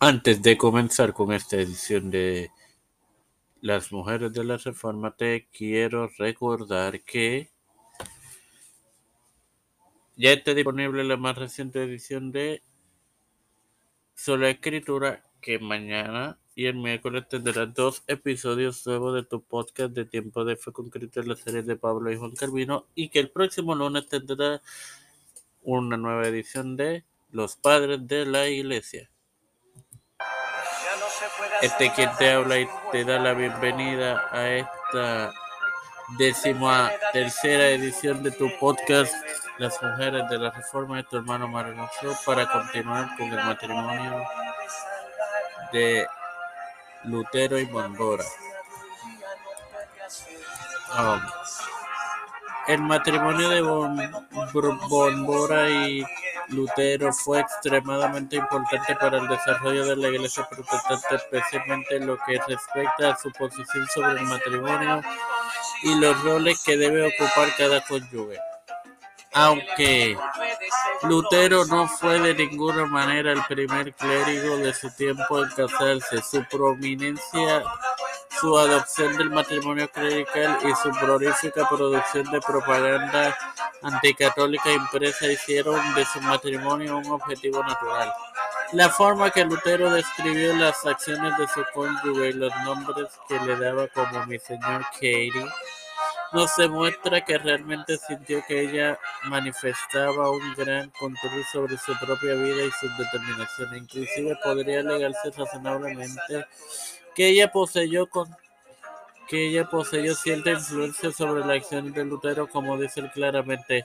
Antes de comenzar con esta edición de Las Mujeres de la Reforma, te quiero recordar que ya está disponible la más reciente edición de Sola Escritura, que mañana y el miércoles tendrás dos episodios nuevos de tu podcast de Tiempo de Fe Concreto en la serie de Pablo y Juan Calvino, y que el próximo lunes tendrá una nueva edición de Los Padres de la Iglesia. Este quien te habla y te da la bienvenida a esta décima tercera edición de tu podcast Las Mujeres de la Reforma de tu hermano Marinoso para continuar con el matrimonio de Lutero y Bondora. Um, el matrimonio de Bondora y Lutero fue extremadamente importante para el desarrollo de la Iglesia protestante, especialmente en lo que respecta a su posición sobre el matrimonio y los roles que debe ocupar cada cónyuge. Aunque Lutero no fue de ninguna manera el primer clérigo de su tiempo en casarse, su prominencia su adopción del matrimonio clerical y su prolífica producción de propaganda anticatólica impresa hicieron de su matrimonio un objetivo natural. La forma que Lutero describió las acciones de su cónyuge y los nombres que le daba como mi señor Katie nos demuestra que realmente sintió que ella manifestaba un gran control sobre su propia vida y su determinación. Inclusive podría alegarse razonablemente que ella poseyó con que ella poseyó cierta influencia sobre la acción de Lutero, como dice claramente,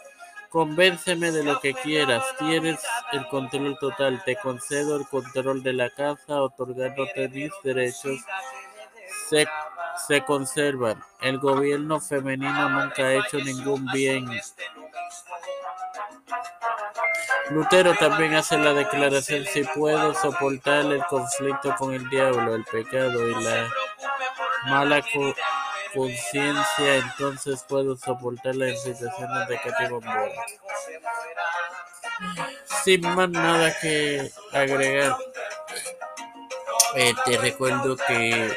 convénceme de lo que quieras, tienes el control total, te concedo el control de la casa, otorgándote mis derechos, se, se conservan. El gobierno femenino nunca ha hecho ningún bien. Lutero también hace la declaración si puedo soportar el conflicto con el diablo, el pecado y la mala conciencia, entonces puedo soportar las incitaciones de Bombora. Sin más nada que agregar, eh, te recuerdo que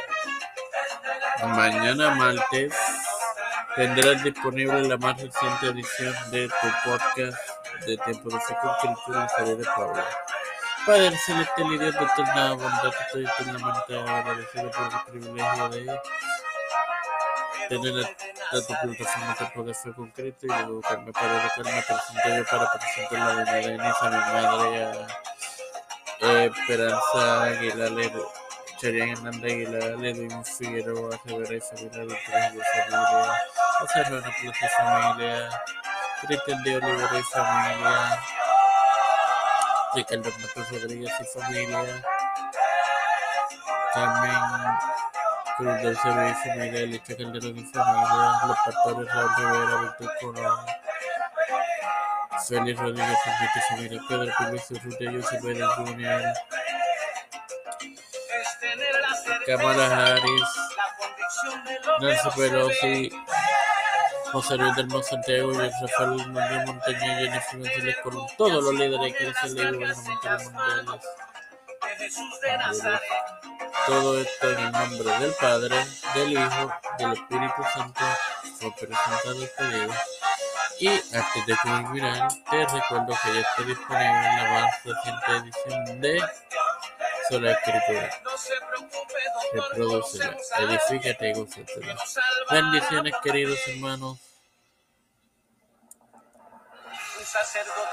mañana martes tendrás disponible la más reciente edición de tu podcast de Tiempo de Cultura y Serie de Pablo. Padre Celestial y Dios de eterna bondad, estoy eternamente agradecido por el privilegio de tener a tu plataforma de Fe Concreto y de educarme para educarme, presenté yo para presentar la Denise, a mi madre, a Esperanza Aguilar, Charián Hernández Aguilar, Figueroa, de Familia, a Serrano Plaza Familia, Cristian de Olivera y Familia, Ricardo Matos Rodríguez y familia, Carmen Cruz del Cerro y familia, Calderón y familia, los pastores Raúl Rivera, Víctor Félix Rodríguez y familia, Pedro Pérez Ruta Joseph Biden Jr., Kamala Harris, Nancy Pelosi, José Luis del Santiago y Rafael Manuel Montaña y Jennifer González Colón, todos los líderes que se le gubernamentales mundiales. Todo esto en el nombre del Padre, del Hijo, del Espíritu Santo, fue presentado este día. Y antes de terminar, te recuerdo que ya está disponible en la más reciente edición de Sola Escritura. Reprodúcela, edifícate y gózatela. Bendiciones, queridos hermanos sacerdote.